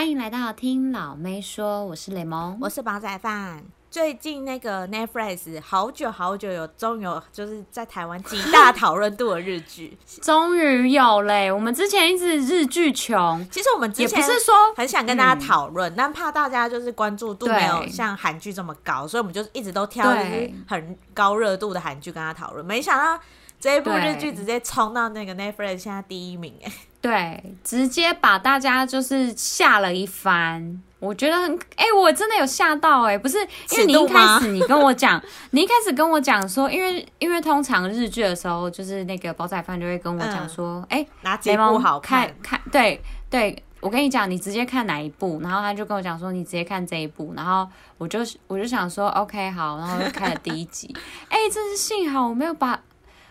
欢迎来到听老妹说，我是雷蒙，我是煲仔饭。最近那个 Netflix 好久好久有终于有就是在台湾极大讨论度的日剧，终于有嘞。我们之前一直日剧穷，其实我们之前也不是说很想跟大家讨论，但怕大家就是关注度没有像韩剧这么高，所以我们就一直都挑就是很高热度的韩剧跟他讨论。没想到这一部日剧直接冲到那个 Netflix 现在第一名，哎，对，直接把大家就是吓了一番。我觉得很哎、欸，我真的有吓到哎、欸，不是因为你一开始你跟我讲，你一开始跟我讲说，因为因为通常日剧的时候，就是那个煲仔饭就会跟我讲说，哎、嗯，哪几部好看？看，看对对，我跟你讲，你直接看哪一部？然后他就跟我讲说，你直接看这一部。然后我就我就想说，OK 好，然后就看了第一集。哎、欸，真是幸好我没有把。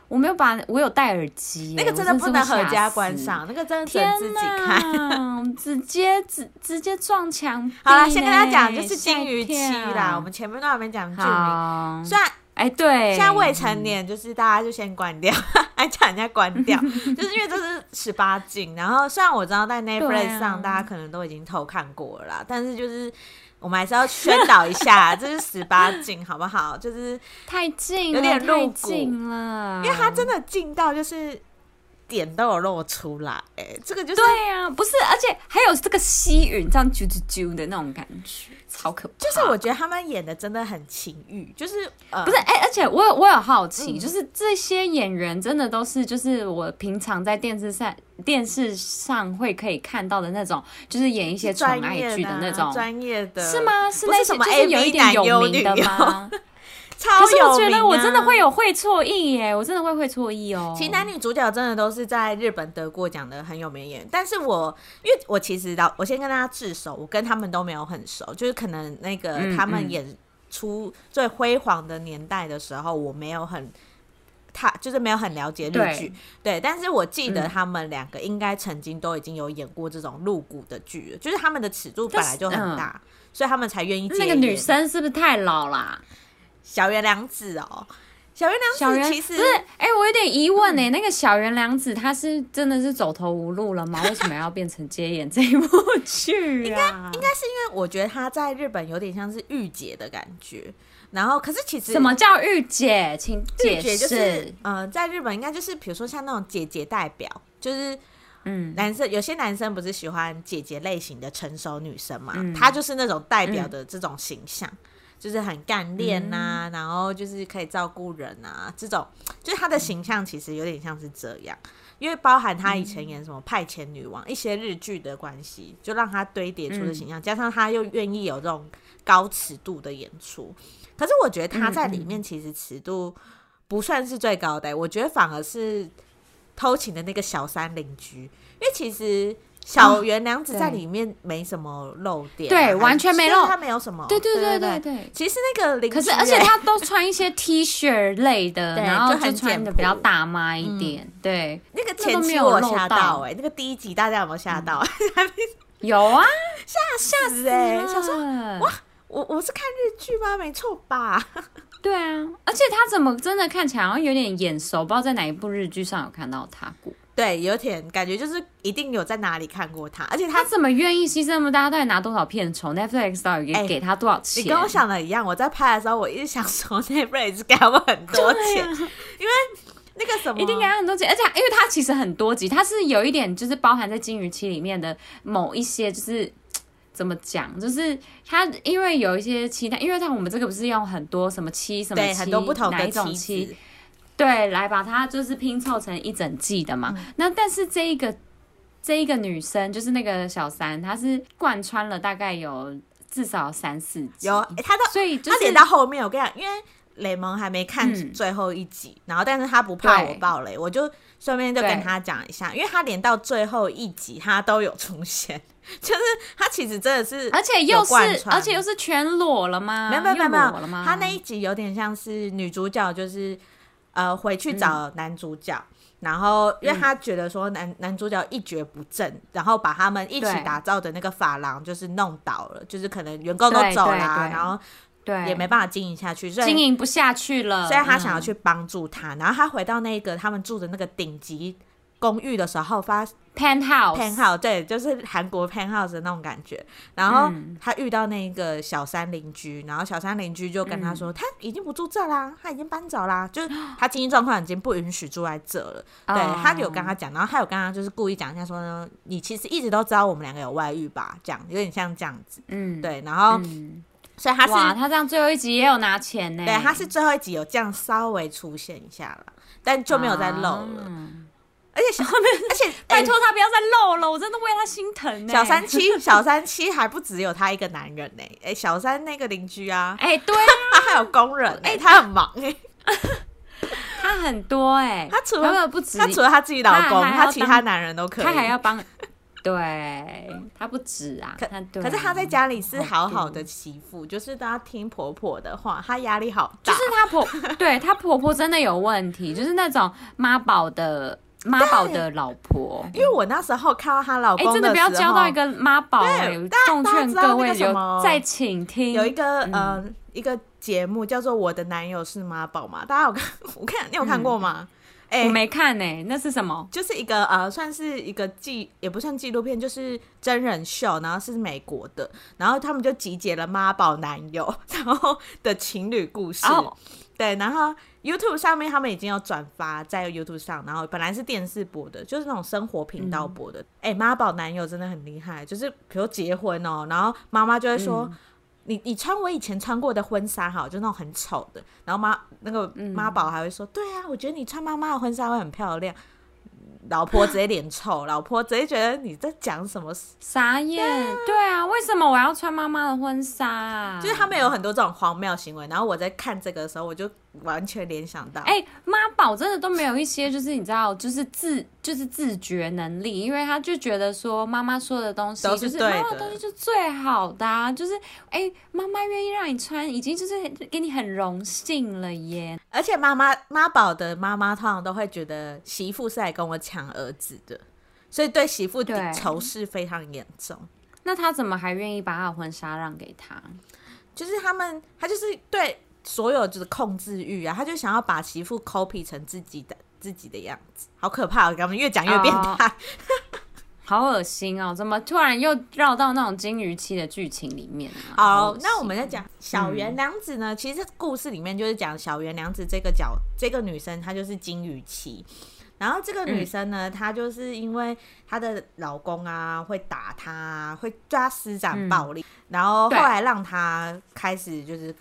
我没有把，我有戴耳机，那个真的不能合家观赏，那个真的只能自己看，直接直直接撞墙。好了，先跟大家讲，就是《金鱼期》啦，我们前面都还没讲剧名，虽然哎对，现在未成年，就是大家就先关掉，还叫人家关掉，就是因为这是十八禁。然后虽然我知道在 Netflix 上大家可能都已经偷看过了啦，但是就是。我们还是要宣导一下，这是十八禁，好不好？就是太近，有点入骨了，因为它真的近到就是点都有露出来，哎，这个就是对呀、啊，不是，而且还有这个吸吮这样啾啾啾的那种感觉。超可怕！就是我觉得他们演的真的很情欲，就是呃，不是哎、欸，而且我有我有好奇、嗯，就是这些演员真的都是就是我平常在电视上电视上会可以看到的那种，就是演一些纯爱剧的那种专业的，是吗？是那些什么 A 有一点有名的吗？可是我觉得我真的会有会错意耶，我真的会会错意哦。其实男女主角真的都是在日本得过奖的很有名演员，但是我因为我其实到我先跟大家自首，我跟他们都没有很熟，就是可能那个他们演出最辉煌的年代的时候，我没有很他就是没有很了解日剧，对。但是我记得他们两个应该曾经都已经有演过这种露骨的剧了，就是他们的尺度本来就很大，所以他们才愿意接。那个女生是不是太老啦？小原良子哦，小原凉子其实不是哎、欸，我有点疑问呢、欸。那个小原良子，她是真的是走投无路了吗？为什么要变成接演这一部剧啊？应该应该是因为我觉得她在日本有点像是御姐的感觉。然后，可是其实什么叫御姐？请解姐就是呃，在日本应该就是比如说像那种姐姐代表，就是嗯，男生有些男生不是喜欢姐姐类型的成熟女生嘛？她、嗯、就是那种代表的这种形象。嗯就是很干练呐、然后就是可以照顾人啊，这种就是他的形象其实有点像是这样，因为包含他以前演什么派遣女王、嗯、一些日剧的关系，就让他堆叠出的形象，嗯、加上他又愿意有这种高尺度的演出。可是我觉得他在里面其实尺度不算是最高的、欸，我觉得反而是偷情的那个小三邻居，因为其实。小原凉子在里面没什么漏点、啊，对，完全没漏，他没有什么，对对对对对。其实那个可是而且他都穿一些 T 恤类的，然后就穿的比较大妈一点，嗯、对。那个前期我吓到哎、欸，那个第一集大家有没有吓到？嗯、有啊，吓吓死哎、欸！想说哇，我我是看日剧吗？没错吧？对啊，而且他怎么真的看起来好像有点眼熟，不知道在哪一部日剧上有看到他过。对，有点感觉就是一定有在哪里看过他，而且他，他怎么愿意牺牲那么大？到底拿多少片酬？Netflix 到底给给他多少钱？你跟我想的一样，我在拍的时候，我一直想说 Netflix 给他们很多钱，啊、因为那个什么，一定给他很多钱，而且因为他其实很多集，他是有一点就是包含在《金鱼期》里面的某一些，就是怎么讲，就是他因为有一些期待，因为他我们这个不是用很多什么期什么期，很多不同的哪一种妻。对，来把它就是拼凑成一整季的嘛。嗯、那但是这一个这一个女生，就是那个小三，她是贯穿了大概有至少三四集。有，欸、她到所以、就是、她连到后面，我跟你讲，因为雷蒙还没看最后一集，嗯、然后但是他不怕我爆雷，我就顺便就跟他讲一下，因为他连到最后一集他都有出现，就是他其实真的是，而且又是而且又是全裸了吗？没有没有没有没有，他那一集有点像是女主角就是。呃，回去找男主角，嗯、然后因为他觉得说男、嗯、男主角一蹶不振，然后把他们一起打造的那个发廊就是弄倒了，就是可能员工都走了，然后对。也没办法经营下去，所以经营不下去了，所以他想要去帮助他、嗯，然后他回到那个他们住的那个顶级公寓的时候发 penthouse penthouse 对，就是韩国 penthouse 的那种感觉。然后他遇到那个小三邻居，然后小三邻居就跟他说，他已经不住这啦，他已经搬走啦，就是他经济状况已经不允许住在这了。对，他有跟他讲，然后他有跟他就是故意讲一下说呢，你其实一直都知道我们两个有外遇吧？这样有点像这样子。嗯，对，然后。所以他是他这样最后一集也有拿钱呢？对，他是最后一集有这样稍微出现一下了，但就没有再露了。啊、而且小，而且 拜托他不要再漏了，我真的为他心疼呢。小三七，小三七还不只有他一个男人呢，哎，小三那个邻居啊，哎，对啊，他还有工人，哎，他很忙哎，他很多哎，他除了不止，他除了他自己老公，他，他其他男人都可以，他还要帮。对，他不止啊，可可是他在家里是好好的媳妇，就是都要听婆婆的话，她压力好大。就是她婆，对她婆婆真的有问题，就是那种妈宝的妈宝的老婆。因为我那时候看到她老公，哎，真的不要交到一个妈宝。对，奉劝各位有在请听，有一个呃一个节目叫做《我的男友是妈宝》嘛，大家有看？我看你有看过吗？欸、我没看呢、欸，那是什么？就是一个呃，算是一个纪，也不算纪录片，就是真人秀，然后是美国的，然后他们就集结了妈宝男友，然后的情侣故事。Oh. 对，然后 YouTube 上面他们已经有转发在 YouTube 上，然后本来是电视播的，就是那种生活频道播的。哎、嗯，妈宝男友真的很厉害，就是比如结婚哦，然后妈妈就会说。嗯你你穿我以前穿过的婚纱哈，就那种很丑的，然后妈那个妈宝还会说，嗯、对啊，我觉得你穿妈妈的婚纱会很漂亮。老婆直接脸臭，老婆直接觉得你在讲什么傻眼。对啊，为什么我要穿妈妈的婚纱啊？就是他们有很多这种荒谬行为，然后我在看这个的时候，我就完全联想到，哎、欸，妈宝真的都没有一些，就是你知道，就是自就是自觉能力，因为他就觉得说妈妈说的东西就是妈妈的东西就最好的啊，就是哎，妈妈愿意让你穿，已经就是给你很荣幸了耶。而且妈妈妈宝的妈妈通常都会觉得媳妇是来跟我抢儿子的，所以对媳妇的仇视非常严重。那他怎么还愿意把他的婚纱让给他？就是他们，他就是对。所有就是控制欲啊，他就想要把媳妇 copy 成自己的自己的样子，好可怕！我们越讲越变态，oh, 好恶心哦！怎么突然又绕到那种金鱼期的剧情里面？好，那我们在讲小原良子呢？嗯、其实故事里面就是讲小原良子这个角，这个女生她就是金鱼期。然后这个女生呢，嗯、她就是因为她的老公啊会打她，会对她施展暴力，嗯、然后后来让她开始就是。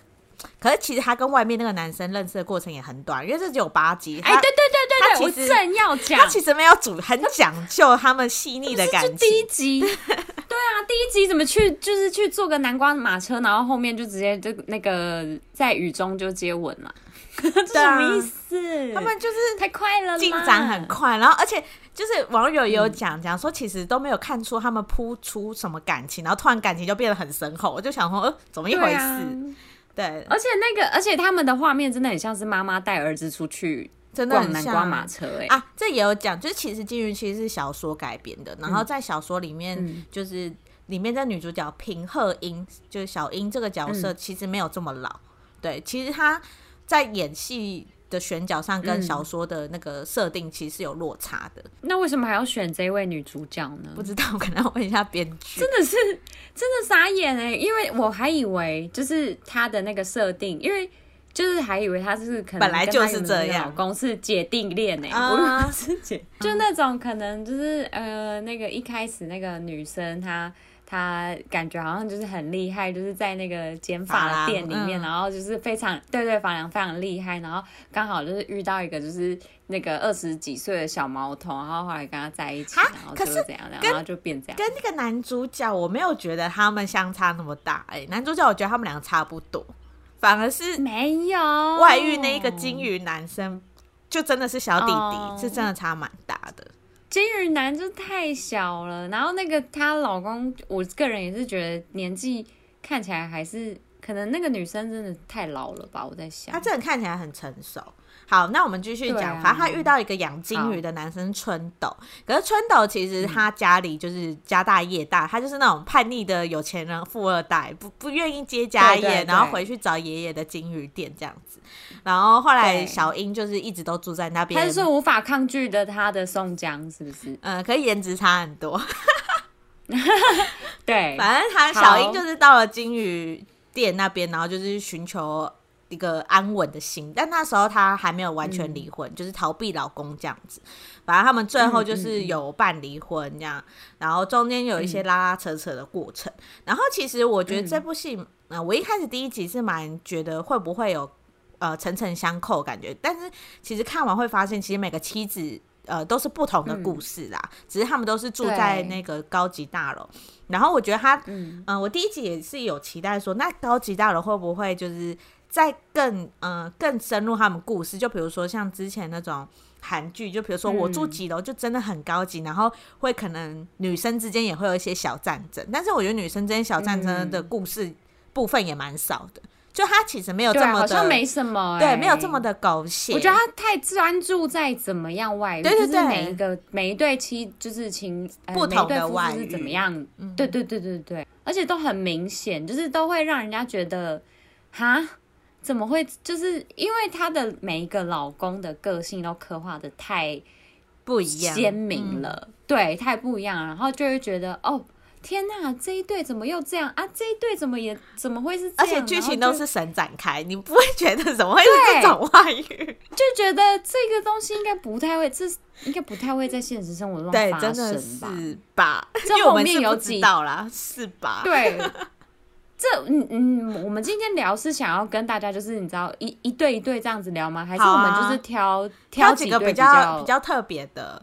可是其实他跟外面那个男生认识的过程也很短，因为这只有八集。哎，对对对对对，我正要讲，他其实没有主很讲究他们细腻的感情。第一集，对啊，第一集怎么去就是去坐个南瓜马车，然后后面就直接就那个在雨中就接吻了，这什么意思？他们就是太快了，进展很快，然后而且就是网友也有讲讲说，其实都没有看出他们扑出什么感情，然后突然感情就变得很深厚，我就想说，呃，怎么一回事？对，而且那个，而且他们的画面真的很像是妈妈带儿子出去真的逛南瓜马车哎、欸、啊，这也有讲，就是其实金鱼其实是小说改编的，然后在小说里面，就是里面的女主角平贺英，就是小英这个角色其实没有这么老，嗯、对，其实她在演戏。的选角上跟小说的那个设定其实是有落差的。嗯，那为什么还要选这位女主角呢？不知道，可能要问一下编剧。真的是真的傻眼哎，因为我还以为就是她的那个设定，因为就是还以为她是可能本来就是这样，老公是姐弟恋哎，我是姐，就那种可能就是呃那个一开始那个女生她。他感觉好像就是很厉害，就是在那个剪发店里面，嗯、然后就是非常对对发廊非常厉害，然后刚好就是遇到一个就是那个二十几岁的小毛头，然后后来跟他在一起，然后就是怎样，然后就变这样。跟那个男主角，我没有觉得他们相差那么大，哎，男主角我觉得他们两个差不多，反而是没有外遇那一个金鱼男生，就真的是小弟弟，哦、是真的差蛮。金鱼男就太小了，然后那个她老公，我个人也是觉得年纪看起来还是可能那个女生真的太老了吧？我在想，她真的看起来很成熟。好，那我们继续讲。啊、反正他遇到一个养金鱼的男生春斗，可是春斗其实他家里就是家大业大，嗯、他就是那种叛逆的有钱人富二代，不不愿意接家业，然后回去找爷爷的金鱼店这样子。然后后来小英就是一直都住在那边，他是无法抗拒的他的宋江，是不是？嗯，可以颜值差很多。对，反正他小英就是到了金鱼店那边，然后就是寻求。一个安稳的心，但那时候她还没有完全离婚，嗯、就是逃避老公这样子。反正他们最后就是有办离婚这样，嗯嗯嗯、然后中间有一些拉拉扯扯的过程。嗯、然后其实我觉得这部戏，嗯、呃，我一开始第一集是蛮觉得会不会有呃层层相扣感觉，但是其实看完会发现，其实每个妻子呃都是不同的故事啦，嗯、只是他们都是住在那个高级大楼。然后我觉得他，嗯、呃，我第一集也是有期待说，那高级大楼会不会就是。再更嗯、呃、更深入他们故事，就比如说像之前那种韩剧，就比如说我住几楼就真的很高级，嗯、然后会可能女生之间也会有一些小战争，但是我觉得女生之间小战争的故事部分也蛮少的，嗯、就他其实没有这么的，好像没什么、欸，对，没有这么的狗血。我觉得他太专注在怎么样外遇，对对对，每一个每一对妻就是情不同的外遇是怎么样，嗯、对对对对对，而且都很明显，就是都会让人家觉得哈。怎么会？就是因为她的每一个老公的个性都刻画的太不一样、鲜明了，嗯、对，太不一样，然后就会觉得哦，天呐，这一对怎么又这样啊？这一对怎么也怎么会是这样？而且剧情都是神展开，你不会觉得怎么会是这种外遇？就觉得这个东西应该不太会，这应该不太会在现实生活中发生吧？对，真的是吧？这后面有几道啦，是吧？对。这嗯嗯，我们今天聊是想要跟大家就是你知道一一对一对这样子聊吗？还是我们就是挑、啊、挑几个比较比较，特别的，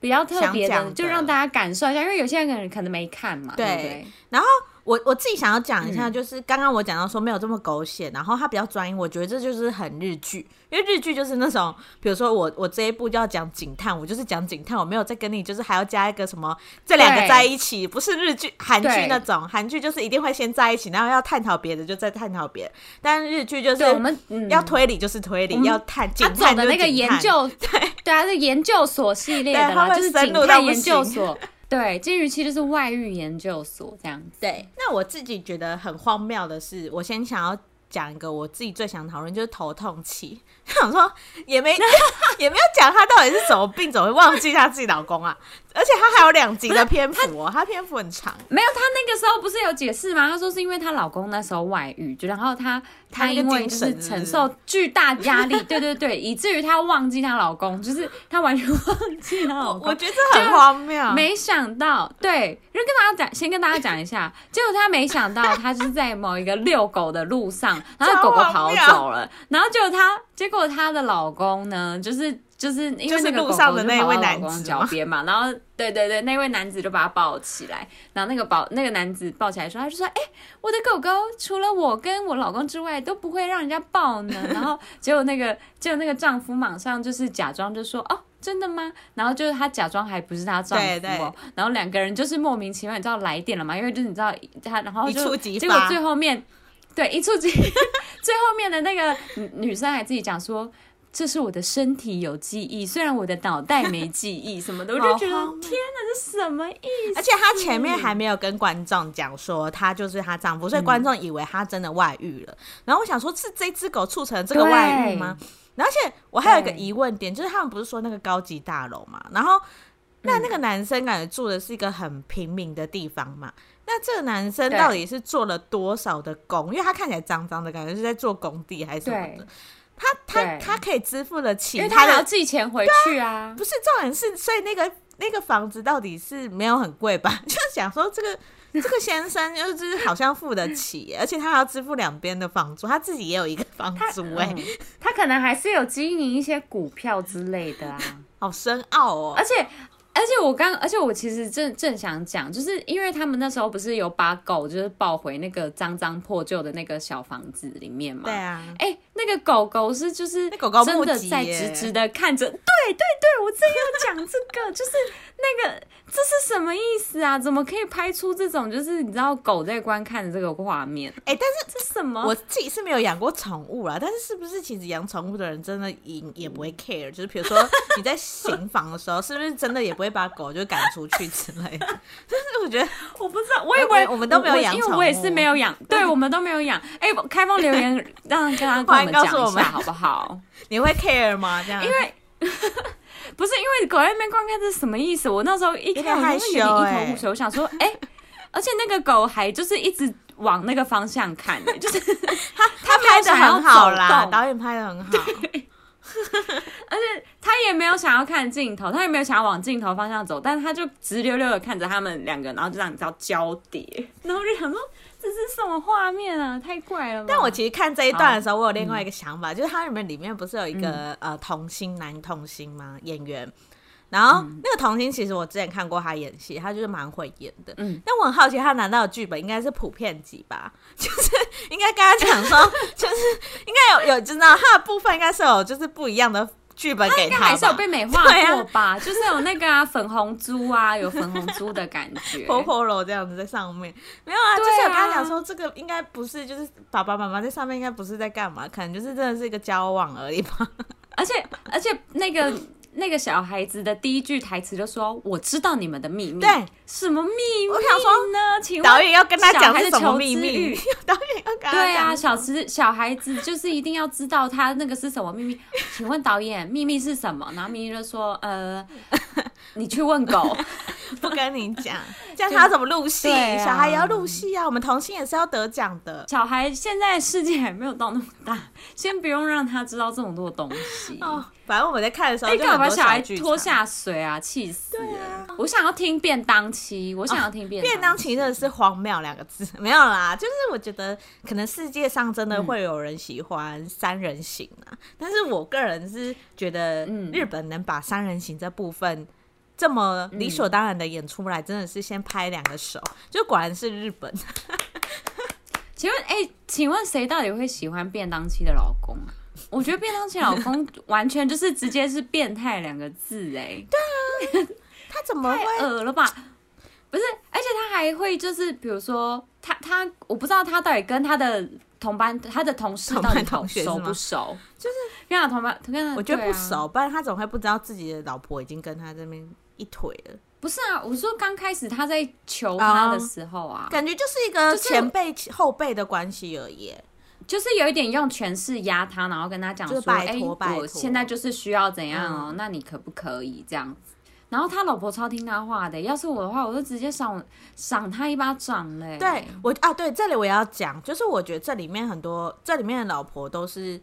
比较特别的，就让大家感受一下，因为有些人可能可能没看嘛，对，对不对？然后。我我自己想要讲一下，就是刚刚我讲到说没有这么狗血，嗯、然后他比较专一，我觉得这就是很日剧，因为日剧就是那种，比如说我我这一部就要讲警探，我就是讲警探，我没有再跟你就是还要加一个什么这两个在一起，不是日剧韩剧那种，韩剧就是一定会先在一起，然后要探讨别的就再探讨别的，但日剧就是我们要推理就是推理，要探警探的那个研究，对。对啊，是研究所系列的啦，就是警探研究所。对，金鱼期就是外遇研究所这样子。对，那我自己觉得很荒谬的是，我先想要讲一个我自己最想讨论，就是头痛期。想说也没 也没有讲他到底是什么病，怎么会忘记他自己老公啊？而且她还有两集的篇幅哦，她篇幅很长。没有，她那个时候不是有解释吗？她说是因为她老公那时候外遇，就然后她她因为就是承受巨大压力，对对对，以至于她忘记她老公，就是她完全忘记她老公。我觉得这很荒谬。没想到，对，就跟大家讲，先跟大家讲一下，结果她没想到，她就是在某一个遛狗的路上，然后狗狗跑走了，然后结果她，结果她的老公呢，就是。就是因为那个狗狗就跑到老公脚边嘛，然后对对对，那位男子就把他抱起来，然后那个抱那个男子抱起来说，他就说，哎、欸，我的狗狗除了我跟我老公之外都不会让人家抱呢。然后结果那个结果那个丈夫马上就是假装就说，哦，真的吗？然后就是他假装还不是他丈夫哦，对对然后两个人就是莫名其妙，你知道来电了嘛？因为就是你知道他，然后就结果最后面对一触即 最后面的那个女生还自己讲说。这是我的身体有记忆，虽然我的脑袋没记忆 什么的，我就觉得天哪，这什么意思？而且他前面还没有跟观众讲说他就是她丈夫，所以观众以为他真的外遇了。嗯、然后我想说，是这只狗促成了这个外遇吗？对而且我还有一个疑问点，就是他们不是说那个高级大楼嘛？然后那那个男生感觉住的是一个很平民的地方嘛？那这个男生到底是做了多少的工？因为他看起来脏脏的，感觉是在做工地还是什么的？他他他可以支付得起，因为他还要寄钱回去啊。啊不是重点是，所以那个那个房子到底是没有很贵吧？就是想说这个这个先生就是好像付得起，而且他还要支付两边的房租，他自己也有一个房租哎、欸嗯，他可能还是有经营一些股票之类的啊，好深奥哦，而且。而且我刚，而且我其实正正想讲，就是因为他们那时候不是有把狗就是抱回那个脏脏破旧的那个小房子里面嘛？对啊。哎、欸，那个狗狗是就是狗狗真的在直直的看着，对对对，我正要讲这个，就是那个这是什么意思啊？怎么可以拍出这种就是你知道狗在观看的这个画面？哎、欸，但是这是什么？我自己是没有养过宠物啦，但是是不是其实养宠物的人真的也也不会 care？就是比如说你在行房的时候，是不是真的也不会把狗就赶出去之类的？就是我觉得我不知道，我以为我们都没有养，因为我也是没有养，对，我们都没有养。哎、欸，开放留言让跟他们讲一下好不好？你会 care 吗？这样？因为 不是因为狗在那边观看，这是什么意思？我那时候一开始有点一头雾水，我想说，哎、欸，而且那个狗还就是一直往那个方向看，就是 他他拍的很好啦，导演拍的很好，而且他也没有想要看镜头，他也没有想要往镜头方向走，但是他就直溜溜的看着他们两个，然后就让你知道交叠，然后就想说。这是什么画面啊？太怪了！但我其实看这一段的时候，我有另外一个想法，嗯、就是它里面里面不是有一个、嗯、呃童星男童星吗？演员，然后、嗯、那个童星其实我之前看过他演戏，他就是蛮会演的。嗯，但我很好奇，他拿到的剧本应该是普遍级吧？就是应该跟他讲说，就是应该有有知道他的部分应该是有就是不一样的。剧本给他，他应该还是有被美化过吧？啊、就是有那个啊，粉红猪啊，有粉红猪的感觉，婆婆罗这样子在上面，没有啊？啊就是我跟他讲说，这个应该不是，就是爸爸妈妈在上面应该不是在干嘛，可能就是真的是一个交往而已吧。而且而且那个。那个小孩子的第一句台词就说：“我知道你们的秘密。”对，什么秘密呢？我想说，请问导演要跟他讲是什么秘密？导演要跟他讲对啊，小时小孩子就是一定要知道他那个是什么秘密。请问导演，秘密是什么？然后秘密就说：“呃，你去问狗，不跟你讲，这样他怎么入戏？啊、小孩也要入戏啊！我们童星也是要得奖的。小孩现在世界还没有到那么大，先不用让他知道这么多东西。”哦反正我们在看的时候，就干嘛把小孩拖下水啊？气死！对啊，我想要听便当期，我想要听便。便当期真的是荒谬两个字，没有啦。就是我觉得可能世界上真的会有人喜欢三人行啊，嗯、但是我个人是觉得日本能把三人行这部分这么理所当然的演出来，真的是先拍两个手，就果然是日本。请问，哎、欸，请问谁到底会喜欢便当期的老公啊？我觉得便当前老公 完全就是直接是变态两个字哎，对啊，他怎么会太恶了吧？不是，而且他还会就是比如说他他我不知道他到底跟他的同班他的同事到底同熟不熟？就是跟他同班，我觉得不熟，啊、不然他怎么会不知道自己的老婆已经跟他这边一腿了？不是啊，我说刚开始他在求他的时候啊，感觉就是一个前辈、就是、后辈的关系而已。就是有一点用权势压他，然后跟他讲说：“哎、欸，我现在就是需要怎样哦、那你可不可以这样子？”然后他老婆超听他话的，要是我的话，我就直接赏赏他一巴掌嘞。对我啊，对这里我也要讲，就是我觉得这里面很多，这里面的老婆都是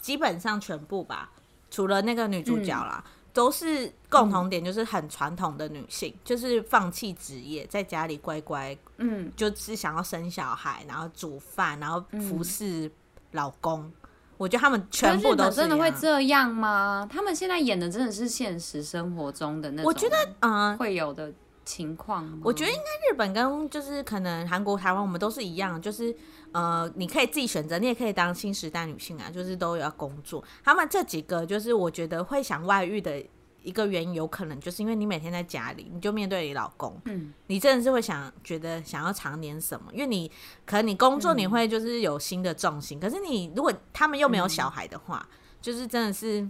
基本上全部吧，除了那个女主角啦。嗯都是共同点，就是很传统的女性，嗯、就是放弃职业，在家里乖乖，嗯，就是想要生小孩，然后煮饭，然后服侍老公。嗯、我觉得他们全部都是真的会这样吗？他们现在演的真的是现实生活中的那种？我觉得，嗯，会有的情况。我觉得应该日本跟就是可能韩国、台湾，我们都是一样，就是。呃，你可以自己选择，你也可以当新时代女性啊，就是都有要工作。他们这几个，就是我觉得会想外遇的一个原因，有可能就是因为你每天在家里，你就面对你老公，嗯，你真的是会想觉得想要尝点什么，因为你可能你工作你会就是有新的重心，嗯、可是你如果他们又没有小孩的话，嗯、就是真的是，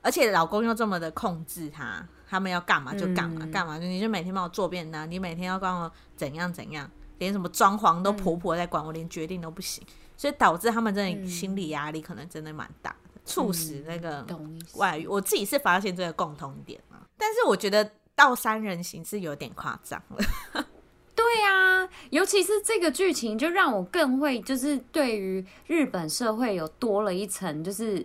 而且老公又这么的控制他，他们要干嘛就干嘛干、嗯、嘛，就你就每天帮我做便当，你每天要帮我怎样怎样。连什么装潢都婆婆在管，嗯、我连决定都不行，所以导致他们真的心理压力可能真的蛮大促使那个外遇。我自己是发现这个共同点啊，但是我觉得到三人行是有点夸张了。对啊，尤其是这个剧情，就让我更会就是对于日本社会有多了一层就是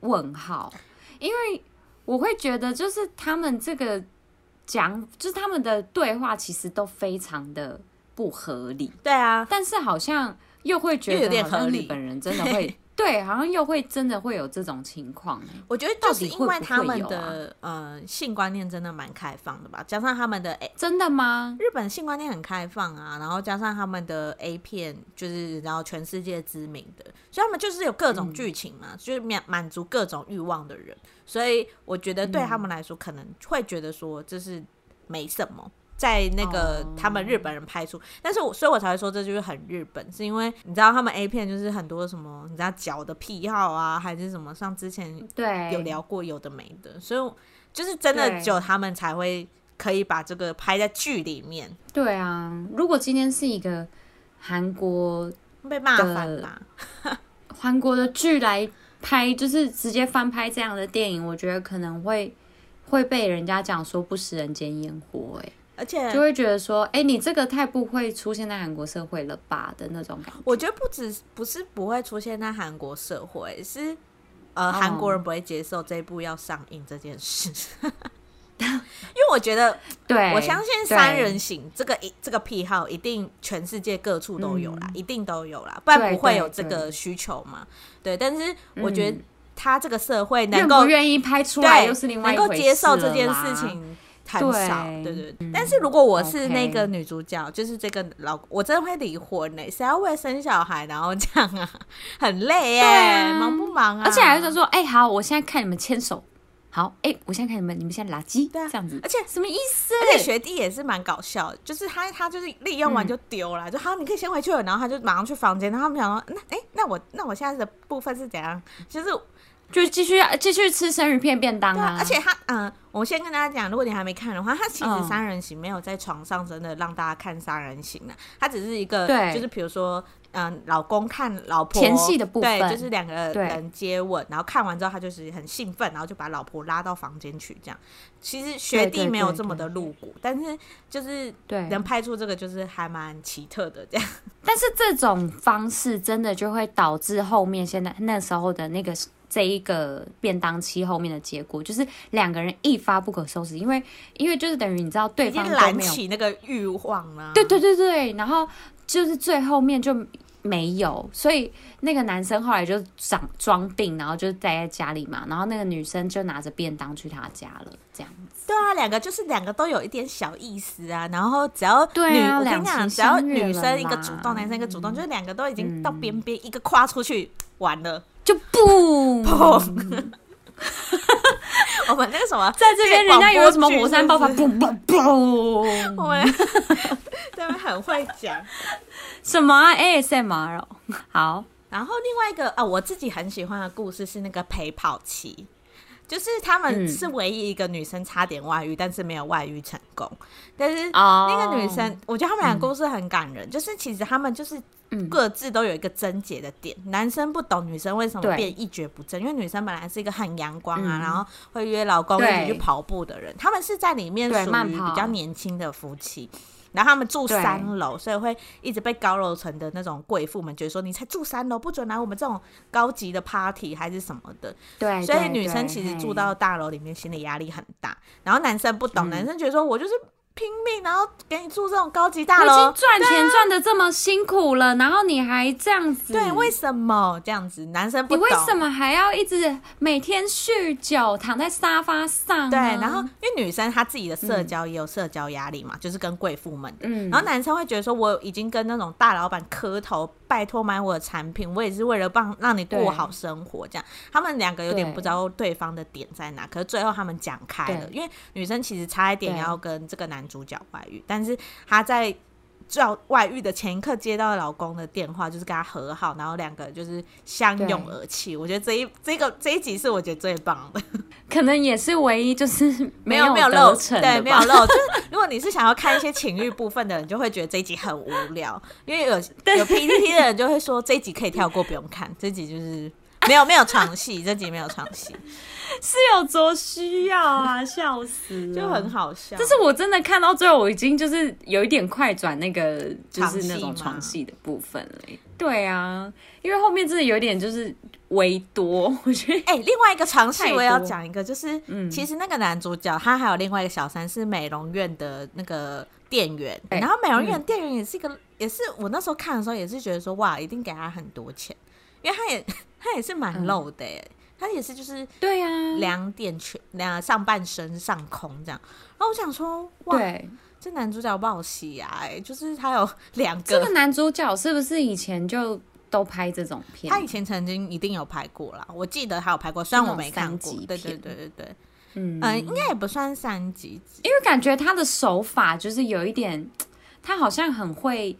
问号，因为我会觉得就是他们这个讲，就是他们的对话其实都非常的。不合理，对啊，但是好像又会觉得，好像日本人真的会对，好像又会真的会有这种情况。我觉得就是因为他们的呃性观念真的蛮开放的吧，加上他们的、欸、真的吗？日本性观念很开放啊，然后加上他们的 A 片就是然后全世界知名的，所以他们就是有各种剧情嘛，嗯、就是满满足各种欲望的人，所以我觉得对他们来说可能会觉得说这是没什么。在那个他们日本人拍出，但是我所以，我才会说这就是很日本，是因为你知道他们 A 片就是很多什么，你知道脚的癖好啊，还是什么，像之前对有聊过有的没的，所以就是真的只有他们才会可以把这个拍在剧里面。对啊，如果今天是一个韩国被骂翻了，韩国的剧来拍，就是直接翻拍这样的电影，我觉得可能会会被人家讲说不食人间烟火，哎。而且就会觉得说，哎、欸，你这个太不会出现在韩国社会了吧的那种感觉。我觉得不止不是不会出现在韩国社会，是呃韩、哦、国人不会接受这一部要上映这件事。因为我觉得，对，我相信三人行这个一这个癖好一定全世界各处都有啦，嗯、一定都有啦，不然不会有这个需求嘛。对，对，对，但是我觉得他这个社会能够愿意拍出来，又是另外一能够接受这件事情。很少，对对。但是如果我是那个女主角，okay. 就是这个老，我真的会离婚呢。谁要为了生小孩然后这样啊？很累耶，啊、忙不忙啊？而且还是说，哎、欸，好，我现在看你们牵手，好，哎、欸，我现在看你们，你们现在垃圾，对啊，这样子。而且什么意思？而且学弟也是蛮搞笑的，就是他他就是利用完就丢了、嗯，就好，你可以先回去了，然后他就马上去房间，然后他们想说，那哎、欸，那我那我现在的部分是怎样？就是。就继续继续吃生鱼片便当啊！而且他，嗯、呃，我先跟大家讲，如果你还没看的话，他其实三人行没有在床上真的让大家看三人行的，他只是一个，对，就是比如说，嗯、呃，老公看老婆前戏的部分，对，就是两个人接吻，然后看完之后他就是很兴奋，然后就把老婆拉到房间去，这样。其实学弟没有这么的露骨，但是就是对能拍出这个就是还蛮奇特的这样。但是这种方式真的就会导致后面现在那时候的那个。这一个便当期后面的结果就是两个人一发不可收拾，因为因为就是等于你知道对方都燃起那个欲望了，对对对对，然后就是最后面就没有，所以那个男生后来就装装病，然后就待在家里嘛，然后那个女生就拿着便当去他家了，这样子。对啊，两个就是两个都有一点小意思啊，然后只要女，对啊，我跟你讲，只要女生一个主动，男生一个主动，就是两个都已经到边边，一个跨出去完了。就不砰！我们那个什么，在这边人家有什么火山爆发，砰砰砰！我们 这边很会讲什么啊？ASMR 好。然后另外一个啊，我自己很喜欢的故事是那个陪跑期，就是他们是唯一一个女生差点外遇，但是没有外遇成功。但是那个女生，我觉得他们俩故事很感人，就是其实他们就是。各自都有一个症结的点，男生不懂女生为什么变一蹶不振，因为女生本来是一个很阳光啊、嗯，然后会约老公一起去跑步的人，他们是在里面属于比较年轻的夫妻，然后他们住三楼，所以会一直被高楼层的那种贵妇们觉得说，你才住三楼，不准来我们这种高级的 party 还是什么的，对，所以女生其实住到大楼里面心理压力很大，然后男生不懂，男生觉得说我就是。拼命，然后给你住这种高级大楼，已经赚钱赚的这么辛苦了，然后你还这样子，对，为什么？这样子？男生不懂，你为什么还要一直每天酗酒，躺在沙发上？对，然后因为女生她自己的社交也有社交压力嘛，嗯、就是跟贵妇们。的，嗯，然后男生会觉得说，我已经跟那种大老板磕头。拜托买我的产品，我也是为了帮让你过好生活。这样，他们两个有点不知道对方的点在哪，可是最后他们讲开了，因为女生其实差一点要跟这个男主角外遇，但是她在。要外遇的前一刻接到老公的电话，就是跟他和好，然后两个就是相拥而泣。我觉得这一这个这一集是我觉得最棒的，可能也是唯一就是没有没有漏成，对，没有漏。就是如果你是想要看一些情欲部分的人，就会觉得这一集很无聊，因为有 有 PPT 的人就会说这一集可以跳过，不用看。这一集就是没有没有床戏，这集没有床戏。是有多需要啊！笑死，就很好笑。但是我真的看到最后，我已经就是有一点快转那个，就是那种床戏的部分了。对啊，因为后面真的有点就是微多。我觉得，哎、欸，另外一个床戏我也要讲一个，就是嗯，其实那个男主角他还有另外一个小三是美容院的那个店员，欸、然后美容院的店员也是一个、嗯，也是我那时候看的时候也是觉得说哇，一定给他很多钱。因为他也他也是蛮露的耶，他、嗯、也是就是对呀，两点全两上半身上空这样。然后我想说，哇，这男主角不好洗啊！哎，就是他有两个。这个男主角是不是以前就都拍这种片？他以前曾经一定有拍过啦，我记得他有拍过，虽然我没看过。对对对对对，嗯嗯，应该也不算三级，因为感觉他的手法就是有一点，他好像很会。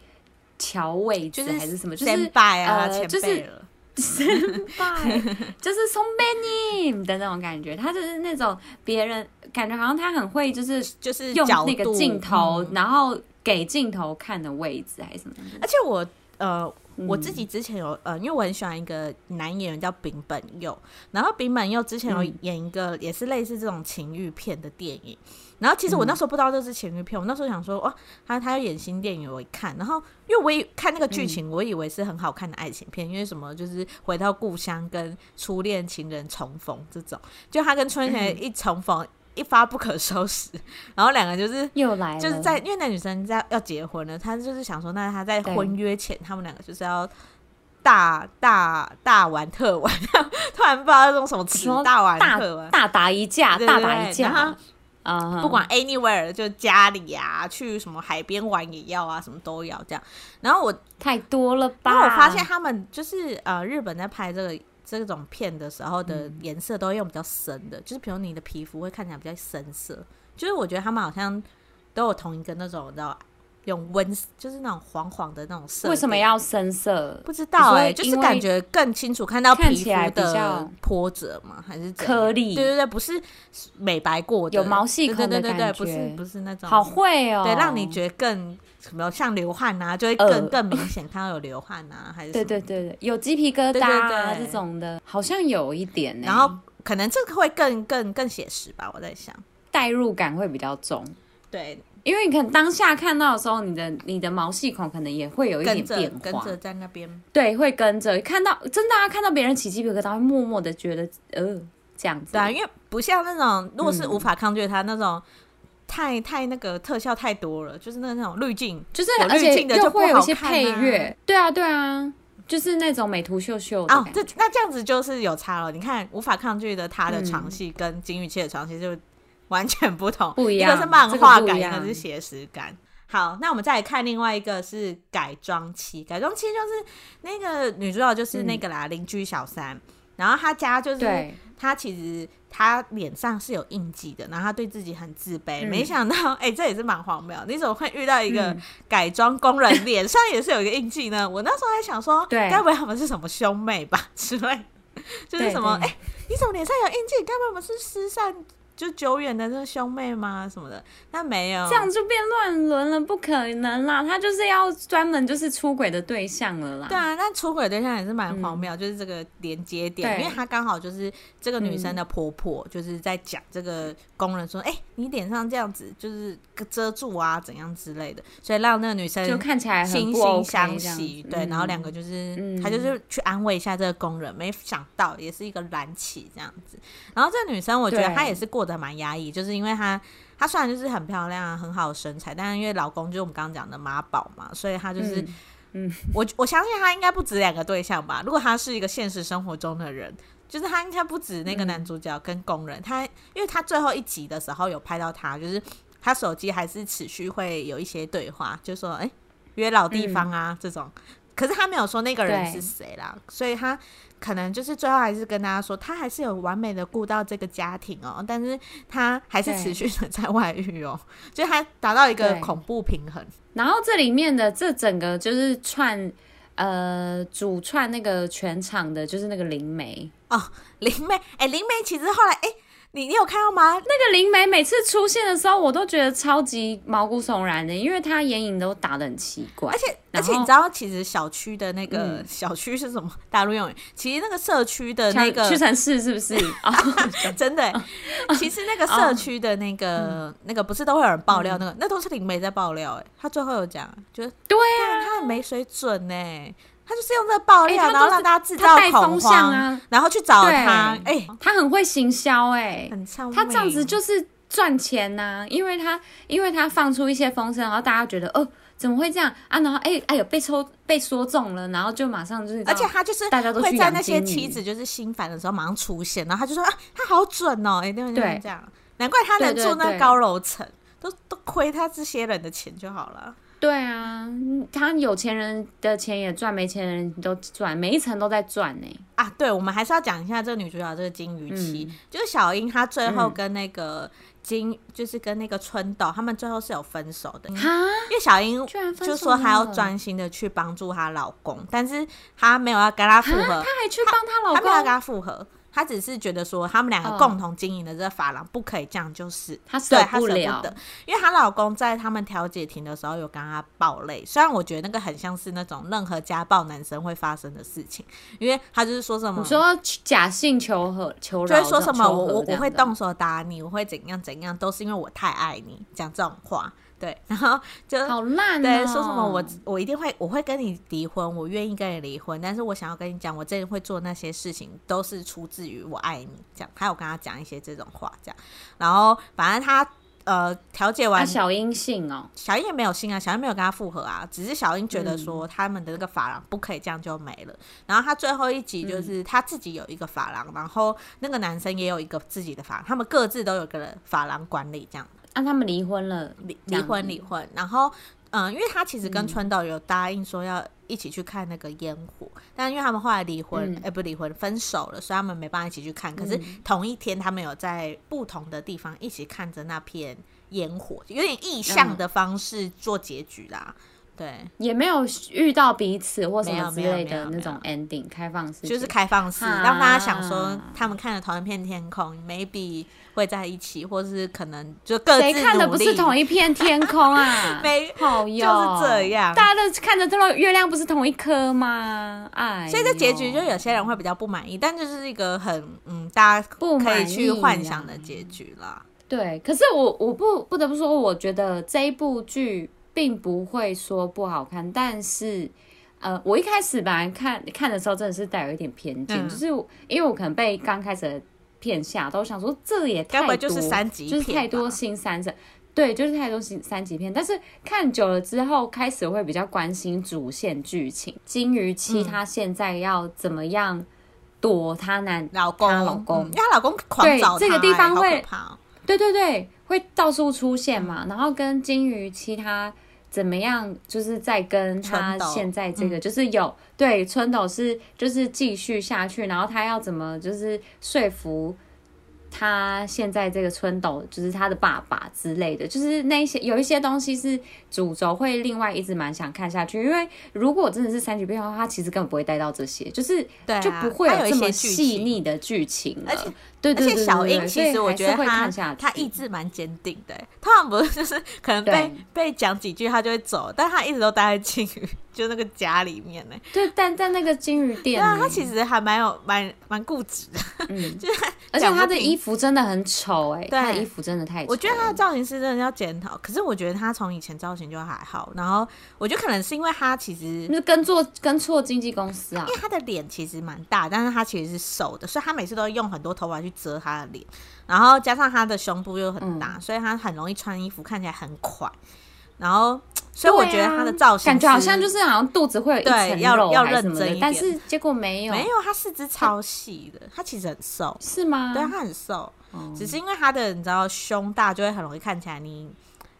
调位置还是什么？就是呃，就是 先辈，就是松贝尼的那种感觉。他就是那种别人感觉好像他很会，就是就是用那个镜头，然后给镜头看的位置还是什么。而且我呃，我自己之前有呃，因为我很喜欢一个男演员叫柄本佑，然后柄本佑之前有演一个也是类似这种情欲片的电影。然后其实我那时候不知道这是情欲片，嗯、我那时候想说，哦，他他要演新电影，我一看，然后因为我也看那个剧情，我以为是很好看的爱情片，嗯、因为什么就是回到故乡跟初恋情人重逢这种，就他跟春田一重逢，嗯、一发不可收拾，然后两个就是又来了，就是在因为那女生在要结婚了，她就是想说，那她在婚约前，他们两个就是要大大大玩特玩，突然不知道那种什么词，大玩特玩，大打一架，大打一架。啊，uh. 不管 anywhere 就家里呀、啊，去什么海边玩也要啊，什么都要这样。然后我太多了吧？然后我发现他们就是呃，日本在拍这个这种片的时候的颜色都会用比较深的，嗯、就是比如你的皮肤会看起来比较深色。就是我觉得他们好像都有同一个那种，你知道。用温就是那种黄黄的那种色，为什么要深色？不知道哎、欸，就是感觉更清楚看到皮肤的波折嘛？还是颗粒？对对对，不是美白过的，有毛细孔的感觉，对对对对，不是不是那种。好会哦，对，让你觉得更什么像流汗啊，就会更、呃、更明显看到有流汗啊，还是对对对对，有鸡皮疙瘩啊这种的，好像有一点、欸。然后可能这个会更更更写实吧，我在想，代入感会比较重，对。因为你看当下看到的时候，你的你的毛细孔可能也会有一点变化，跟着在那边，对，会跟着看到真的啊，看到别人起鸡皮疙瘩，会默默的觉得呃这样子，对啊，因为不像那种如果是无法抗拒它那种太太那个特效太多了，就是那那种滤镜，就是而且又会有一些配乐，对啊对啊，就是那种美图秀秀哦，这那这样子就是有差了。你看无法抗拒的他的床戏跟金玉妻的床戏就。完全不同，不一样,一个是漫画感，一个是写实感。好，那我们再来看另外一个是改装期。改装期就是那个女主角就是那个啦，邻、嗯、居小三。然后她家就是她其实她脸上是有印记的，然后她对自己很自卑。嗯、没想到，哎、欸，这也是蛮荒谬。你怎么会遇到一个改装工人脸、嗯、上也是有一个印记呢？我那时候还想说，对，该不会他们是什么兄妹吧 之类，就是什么？哎、欸，你怎么脸上有印记？该不会我们是失散？就久远的那个兄妹吗？什么的？那没有，这样就变乱伦了，不可能啦！他就是要专门就是出轨的对象了啦。对啊，那出轨对象也是蛮荒谬，嗯、就是这个连接点，因为他刚好就是这个女生的婆婆，就是在讲这个工人说：“哎、嗯欸，你脸上这样子就是遮住啊，怎样之类的。”所以让那个女生就看起来惺惺相惜。对，然后两个就是他、嗯、就是去安慰一下这个工人，没想到也是一个燃起这样子。然后这个女生，我觉得她也是过。的蛮压抑，就是因为她，她虽然就是很漂亮、很好的身材，但是因为老公就是我们刚刚讲的妈宝嘛，所以她就是，嗯，嗯我我相信他应该不止两个对象吧。如果他是一个现实生活中的人，就是他应该不止那个男主角跟工人，她、嗯，因为他最后一集的时候有拍到他，就是他手机还是持续会有一些对话，就说哎、欸、约老地方啊、嗯、这种，可是他没有说那个人是谁啦，所以她。可能就是最后还是跟大家说，他还是有完美的顾到这个家庭哦，但是他还是持续的在外遇哦，就他达到一个恐怖平衡。然后这里面的这整个就是串呃主串那个全场的，就是那个灵媒哦，灵媒哎，灵媒其实后来哎。诶你你有看到吗？那个灵媒每次出现的时候，我都觉得超级毛骨悚然的，因为他眼影都打的很奇怪。而且而且你知道，其实小区的那个、嗯、小区是什么？大陆用语？其实那个社区的那个屈臣氏是不是？真的，其实那个社区的那个、哦、那个不是都会有人爆料？那个、嗯、那都是灵媒在爆料。哎，他最后有讲，就是对啊，他很没水准呢。他就是用这个爆料，欸、然后让大家制造恐慌啊，然后去找他。哎，欸、他很会行销，哎，很他这样子就是赚钱呐、啊，因为他因为他放出一些风声，然后大家觉得哦，怎么会这样？啊？然后哎哎呦被抽被说中了，然后就马上就是，而且他就是大家都会在那些妻子就是心烦的时候马上出现，然后他就说啊，他好准哦，哎对对。这样，难怪他能住那高楼层，都都亏他这些人的钱就好了。对啊，他有钱人的钱也赚，没钱人都赚，每一层都在赚呢。啊，对，我们还是要讲一下这个女主角这个金鱼妻，嗯、就是小英，她最后跟那个金，嗯、就是跟那个春斗，他们最后是有分手的。哈，因为小英就说她要专心的去帮助她老公，但是她没有要跟他复合，她还去帮她老公，她没有要跟他复合。他只是觉得说，他们两个共同经营的这个发廊不可以这样，就是他舍不了，舍不得，因为她老公在他们调解庭的时候有跟她爆泪，虽然我觉得那个很像是那种任何家暴男生会发生的事情，因为他就是说什么，说假性求和求饶，就是说什么我我我会动手打你，我会怎样怎样，都是因为我太爱你，讲这种话。对，然后就好烂、哦。对，说什么我我一定会，我会跟你离婚，我愿意跟你离婚。但是我想要跟你讲，我真的会做那些事情，都是出自于我爱你。这样，他有跟他讲一些这种话，这样。然后反正他呃调解完，小英信哦，小英也没有信啊，小英没有跟他复合啊，只是小英觉得说他们的那个法郎不可以这样就没了。嗯、然后他最后一集就是他自己有一个法郎，嗯、然后那个男生也有一个自己的法郎，他们各自都有个法郎管理这样。让、啊、他们离婚了，离离婚离婚，然后嗯，因为他其实跟川岛有答应说要一起去看那个烟火，嗯、但因为他们后来离婚，哎、嗯。欸，不离婚，分手了，所以他们没办法一起去看。可是同一天，他们有在不同的地方一起看着那片烟火，有点意象的方式做结局啦。嗯对，也没有遇到彼此或什么之类的那种 ending，开放式就是开放式，让大家想说他们看了同一片天空，maybe 会在一起，或是可能就各自。谁看的不是同一片天空啊？没好哟，就是这样，大家都看着这个月亮不是同一颗吗？哎，所以这结局就有些人会比较不满意，但就是一个很嗯，大家不可以去幻想的结局啦。对，可是我我不不得不说，我觉得这一部剧。并不会说不好看，但是，呃，我一开始本来看看的时候，真的是带有一点偏见，嗯、就是因为我可能被刚开始的片吓到，我想说这也太多，就是三级片，就是太多新三色，对，就是太多新三级片。但是看久了之后，开始会比较关心主线剧情，金鱼妻她现在要怎么样躲她男老公，她老公，因为她老公狂找她，这个地方会，喔、对对对，会到处出现嘛，然后跟金鱼妻她。怎么样？就是在跟他现在这个，就是有、嗯、对春斗是就是继续下去，然后他要怎么就是说服。他现在这个春斗就是他的爸爸之类的，就是那些有一些东西是主轴，会另外一直蛮想看下去。因为如果真的是三级片的话，他其实根本不会带到这些，就是就不会有这么细腻的剧情。而且，对对对，对，小英其实我觉得他会看下去，他意志蛮坚定的。他们不是就是可能被被讲几句他就会走，但他一直都待在青鱼就那个家里面呢。对，但在那个金鱼店，他其实还蛮有蛮蛮固执的。嗯，就是而且他的衣服真的很丑哎、欸，对他的衣服真的太丑。我觉得他的造型师真的要检讨。可是我觉得他从以前造型就还好，然后我觉得可能是因为他其实是跟做跟错经纪公司啊，因为他的脸其实蛮大，但是他其实是瘦的，所以他每次都用很多头发去遮他的脸，然后加上他的胸部又很大，嗯、所以他很容易穿衣服看起来很垮，然后。所以我觉得他的造型感觉好像就是好像肚子会有一层肉要认真一点，但是结果没有，没有，他四肢超细的，他其实很瘦，是吗？对，他很瘦，只是因为他的你知道胸大，就会很容易看起来你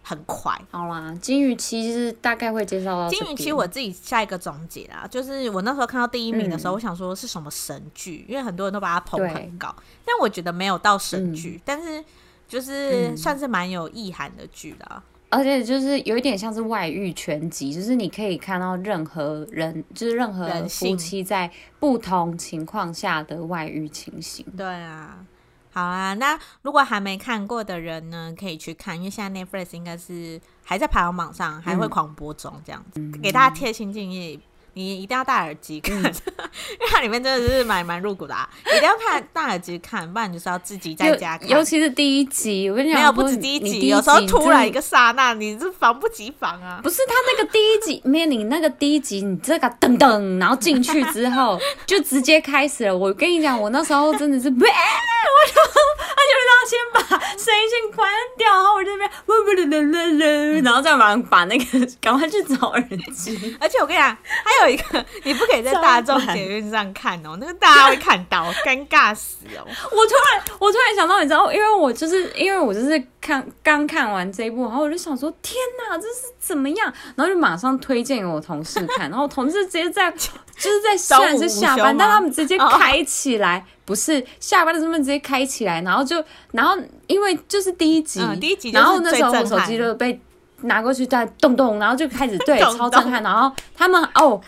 很快。好啦，金鱼妻是大概会介绍到金鱼期，我自己下一个总结啦，就是我那时候看到第一名的时候，我想说是什么神剧，因为很多人都把它捧很高，但我觉得没有到神剧，但是就是算是蛮有意涵的剧啦。而且就是有一点像是外遇全集，就是你可以看到任何人，就是任何夫妻在不同情况下的外遇情形。对啊，好啊，那如果还没看过的人呢，可以去看，因为现在 Netflix 应该是还在排行榜上，还会狂播中，这样子，嗯、给大家贴心建议。你一定要戴耳机看，嗯、因为它里面真的是蛮蛮入骨的啊！一定要看戴耳机看，不然你就是要自己在家看。尤其是第一集，我跟你讲，没有不止第一集，有时候突然一个刹那，你是防不及防啊！不是他那个第一集，没有你那个第一集，你这个噔噔，然后进去之后 就直接开始了。我跟你讲，我那时候真的是，我就他就让先把声音先关掉，然后我我这边，然后再马上把那个赶快去找耳机。而且我跟你讲，还有一个，你不可以在大众捷运上看哦，那个大家会看到，尴尬死哦。我突然，我突然想到，你知道，因为我就是因为我就是看刚看完这一部，然后我就想说，天哪，这是怎么样？然后就马上推荐给我同事看，然后我同事直接在 就是在虽然是下班，但他们直接开起来。哦不是下班的时候直接开起来，然后就，然后因为就是第一集，嗯、第一集然后那时候我手机就被拿过去在动动，然后就开始对超震撼，然后他们哦，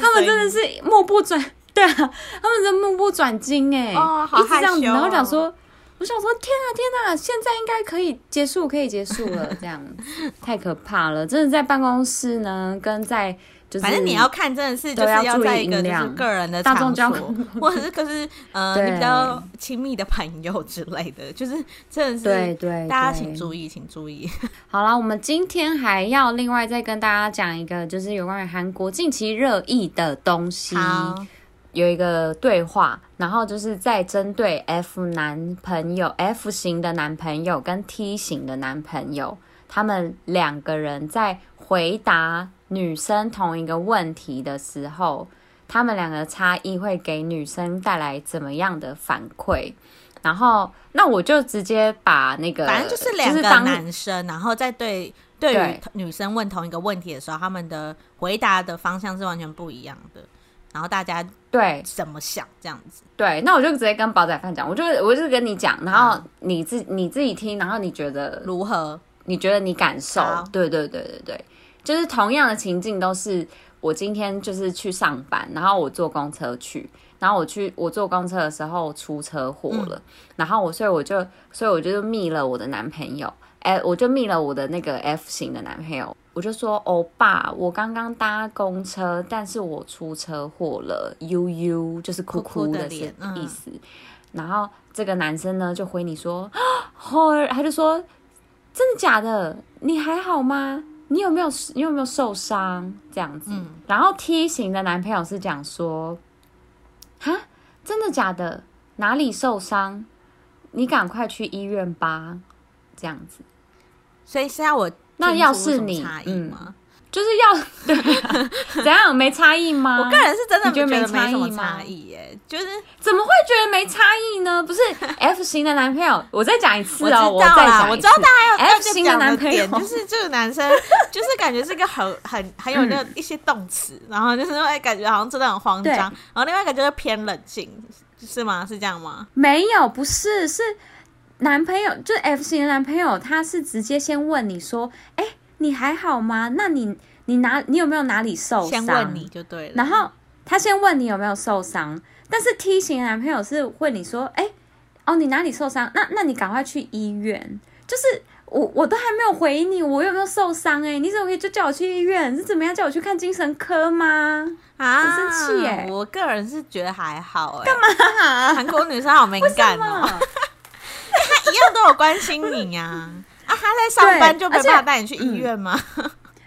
他们真的是目不转，对啊，他们真的目不转睛哎，哦，好害羞、哦，然后讲说，我想说天啊天啊，现在应该可以结束，可以结束了，这样太可怕了，真的在办公室呢，跟在。就是、反正你要看，真的是就是要在一个就是个人的场所，或者是可是 呃你比较亲密的朋友之类的，就是真的是对对，大家请注意，请注意。好了，我们今天还要另外再跟大家讲一个，就是有关于韩国近期热议的东西，有一个对话，然后就是在针对 F 男朋友、F 型的男朋友跟 T 型的男朋友，他们两个人在回答。女生同一个问题的时候，他们两个差异会给女生带来怎么样的反馈？然后，那我就直接把那个，反正就是两个男生，然后在对对于女生问同一个问题的时候，他们的回答的方向是完全不一样的。然后大家对怎么想这样子？对，那我就直接跟煲仔饭讲，我就我就是跟你讲，然后你自你自己听，然后你觉得如何？你觉得你感受？对对对对对。就是同样的情境，都是我今天就是去上班，然后我坐公车去，然后我去我坐公车的时候出车祸了，嗯、然后我所以我就所以我就密了我的男朋友，哎，我就密了我的那个 F 型的男朋友，我就说欧巴，我刚刚搭公车，但是我出车祸了，悠悠就是哭哭的意思，嗯、然后这个男生呢就回你说，后来他就说真的假的？你还好吗？你有没有你有没有受伤这样子？嗯、然后 T 型的男朋友是讲说，哈，真的假的？哪里受伤？你赶快去医院吧，这样子。所以现在我那要是你，嗯就是要对、啊，怎样没差异吗？我个人是真的觉得没差异吗？就是怎么会觉得没差异呢？不是 F 型的男朋友，我再讲一次哦，我知道啦，我知道他还有 F 型的男朋友，就是这个男生，就是感觉是一个很很很有那一些动词，嗯、然后就是会感觉好像真的很慌张，然后另外一个就是偏冷静，是吗？是这样吗？没有，不是，是男朋友，就是 F 型的男朋友，他是直接先问你说，哎、欸。你还好吗？那你你哪你有没有哪里受伤？先问你就对了。然后他先问你有没有受伤，但是 T 型男朋友是问你说：“哎，哦，你哪里受伤？那那你赶快去医院。”就是我我都还没有回你，我有没有受伤？哎，你怎么可以就叫我去医院？是怎么样叫我去看精神科吗？啊，很生气哎！我个人是觉得还好哎。干嘛啊？韩国女生好敏感哦。他 一样都有关心你呀。啊，他在上班就没办法带你去医院吗？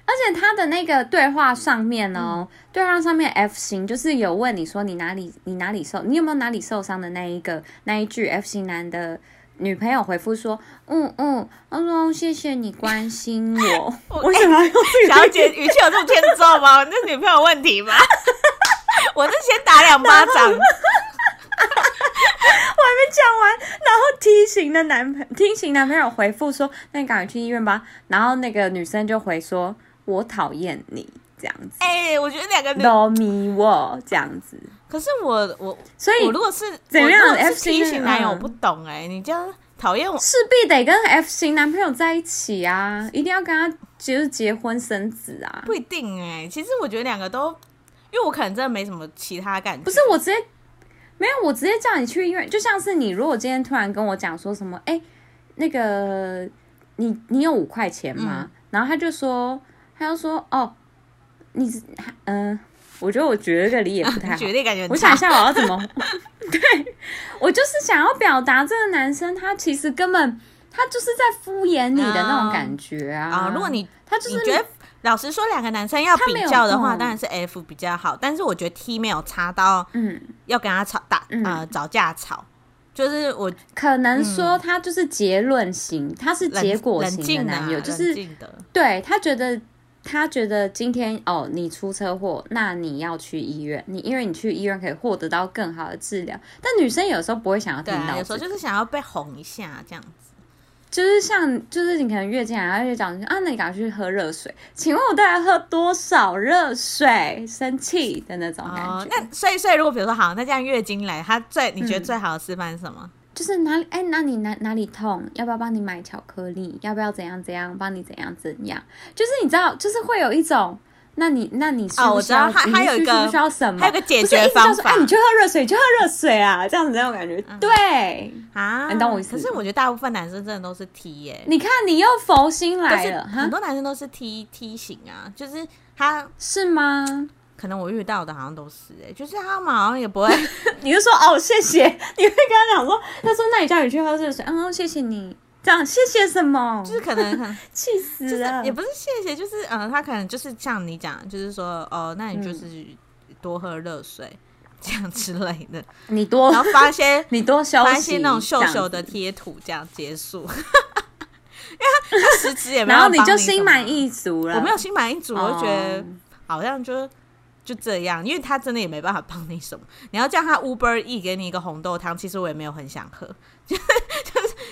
而且，他的那个对话上面哦，嗯、对话上面 F 型就是有问你说你哪里你哪里受，你有没有哪里受伤的那一个那一句 F 型男的女朋友回复说，嗯嗯，他说谢谢你关心我。我为什么要用小姐语气有这么欠揍吗？那女朋友问题吗？我是先打两巴掌。我还没讲完，然后 T 型的男朋 T 型男朋友回复说：“那你赶快去医院吧。”然后那个女生就回说：“我讨厌你这样子。”哎，我觉得两个女都迷我这样子。可是我我所以我如果是怎样 F 型男友，我不懂哎，你这样讨厌我，势必得跟 F 型男朋友在一起啊，一定要跟他就是结婚生子啊？不一定哎，其实我觉得两个都，因为我可能真的没什么其他感觉。不是我直接。没有，我直接叫你去医院，就像是你如果今天突然跟我讲说什么，哎，那个你你有五块钱吗？嗯、然后他就说，他就说，哦，你嗯、呃，我觉得我觉得这个理也不太好，我想一下我要怎么，对，我就是想要表达这个男生他其实根本他就是在敷衍你的那种感觉啊，啊，如果你他就是你觉得。老实说，两个男生要比较的话，当然是 F 比较好。但是我觉得 T 没有差到，嗯，要跟他吵打呃找架吵，就是我可能说他就是结论型，嗯、他是结果型的男友，啊、就是对他觉得他觉得今天哦你出车祸，那你要去医院，你因为你去医院可以获得到更好的治疗。但女生有时候不会想要听到、这个，有时候就是想要被哄一下这样子。就是像，就是你可能月经来，然后就讲啊，那你赶快去喝热水。请问我大概喝多少热水？生气的那种感觉。哦、那所以，所以如果比如说好，那这样月经来，他最你觉得最好的示范是什么？嗯、就是哪里哎，哪里哪哪里痛？要不要帮你买巧克力？要不要怎样怎样？帮你怎样怎样？就是你知道，就是会有一对。那你那你？哦、我知道他还有一个需要什么？还有个解决方法。哎，你去喝热水，你去喝热水啊！这样子，那种感觉，嗯、对啊。你懂我意思？可是我觉得大部分男生真的都是 T 耶。你看，你又佛心来了。很多男生都是 T T 型啊，就是他是吗？可能我遇到的好像都是哎，就是他们好像也不会。你就说哦，谢谢。你会跟他讲说，他说那你叫你去喝热水，嗯，谢谢你。这样谢谢什么？就是可能很 气死了，也不是谢谢，就是嗯，他可能就是像你讲，就是说哦，那你就是多喝热水、嗯、这样之类的。你多然后发一些 你多发一些那种秀秀的贴图，这样结束。因为他他实质也没有，然后你就心满意足了。我没有心满意足，我就觉得好像就就这样，因为他真的也没办法帮你什么。你要叫他 Uber E 给你一个红豆汤，其实我也没有很想喝。就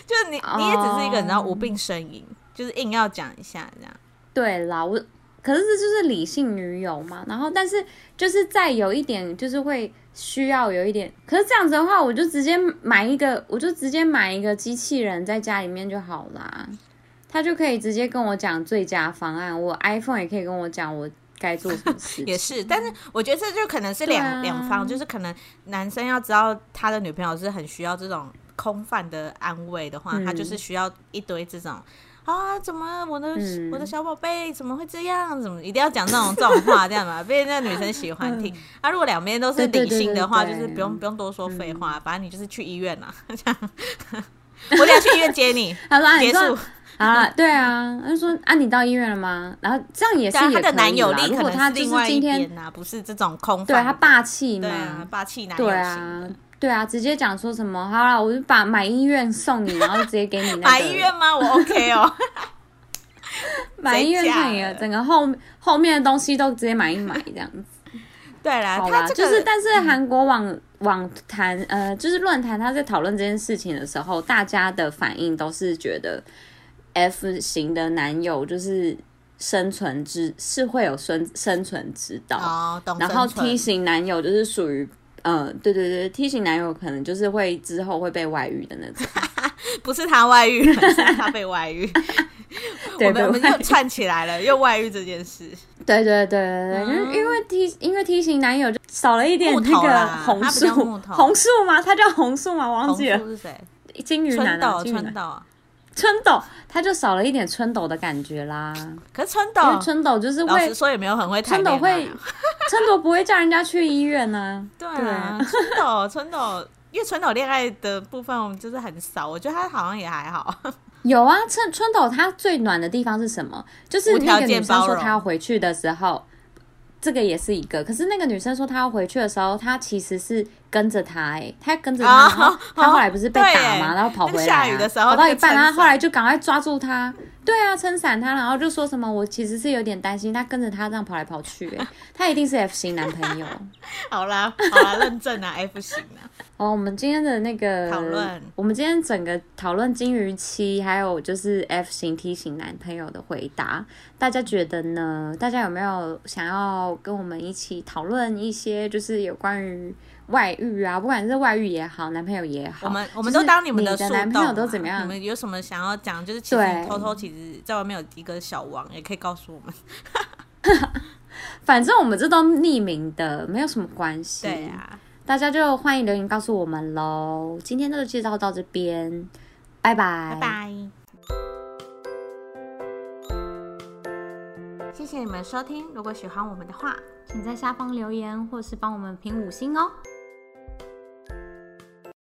就是你，你也只是一个，你知道无病呻吟，就是硬要讲一下这样。对啦，我可是这就是理性女友嘛。然后，但是就是再有一点，就是会需要有一点。可是这样子的话，我就直接买一个，我就直接买一个机器人在家里面就好啦。他就可以直接跟我讲最佳方案，我 iPhone 也可以跟我讲我该做什么事。也是，但是我觉得这就可能是两两、啊、方，就是可能男生要知道他的女朋友是很需要这种。空泛的安慰的话，嗯、他就是需要一堆这种啊，怎么我的、嗯、我的小宝贝怎么会这样？怎么一定要讲这种这种话这样嘛？被那女生喜欢听。啊、如果两边都是理性的话，就是不用不用多说废话，反正你就是去医院了。这样，我要去医院接你。他说、啊、结束啊，对啊，他就说啊，你到医院了吗？然后这样也是也可以啦。他的男友力可能是今天啊，不是这种空泛，对他霸气嘛，啊、霸气男友型。对啊对啊，直接讲说什么好了，我就把买医院送你，然后就直接给你那个。买医院吗？我 OK 哦。买医院可以了，整个后后面的东西都直接买一买这样子。对啦，好就是但是韩国网网坛呃，就是论坛，他在讨论这件事情的时候，大家的反应都是觉得 F 型的男友就是生存之是会有生生存之道，然后 T 型男友就是属于。嗯，对对对，T 型男友可能就是会之后会被外遇的那种，不是他外遇，是他被外遇。我们我们又串起来了，又外遇这件事。对对对对对，因为、嗯、因为 T 因为 T 型男友就少了一点那个红树，红树吗？他叫红树吗？忘记了。是谁？金鱼男的春豆。春斗，他就少了一点春斗的感觉啦。可是春斗，春斗就是会，老实说也没有很会。春斗会，春斗不会叫人家去医院呢、啊。对啊，对春斗，春斗，因为春斗恋爱的部分我们就是很少，我觉得他好像也还好。有啊，春春斗他最暖的地方是什么？就是那个女生说她要回去的时候。这个也是一个，可是那个女生说她要回去的时候，她其实是跟着他，哎，她跟着他，然后 她后来不是被打嘛？然后跑回来，下雨的时候跑到一半，然后来就赶快抓住他，对啊，撑伞他，然后就说什么，我其实是有点担心，他跟着他这样跑来跑去，哎，他一定是 F 型男朋友。好啦，好啦，认证啊，F 型啊。哦，我们今天的那个讨论，我们今天整个讨论金鱼期，还有就是 F 型 T 型男朋友的回答，大家觉得呢？大家有没有想要跟我们一起讨论一些，就是有关于外遇啊，不管是外遇也好，男朋友也好，我们我们都当你们的，的男朋友都怎么样？你们有什么想要讲？就是其实偷偷其实在外面有一个小王，也可以告诉我们。反正我们这都匿名的，没有什么关系。对啊。大家就欢迎留言告诉我们喽！今天就介绍到这边，拜拜拜拜！谢谢你们收听，如果喜欢我们的话，请在下方留言或是帮我们评五星哦。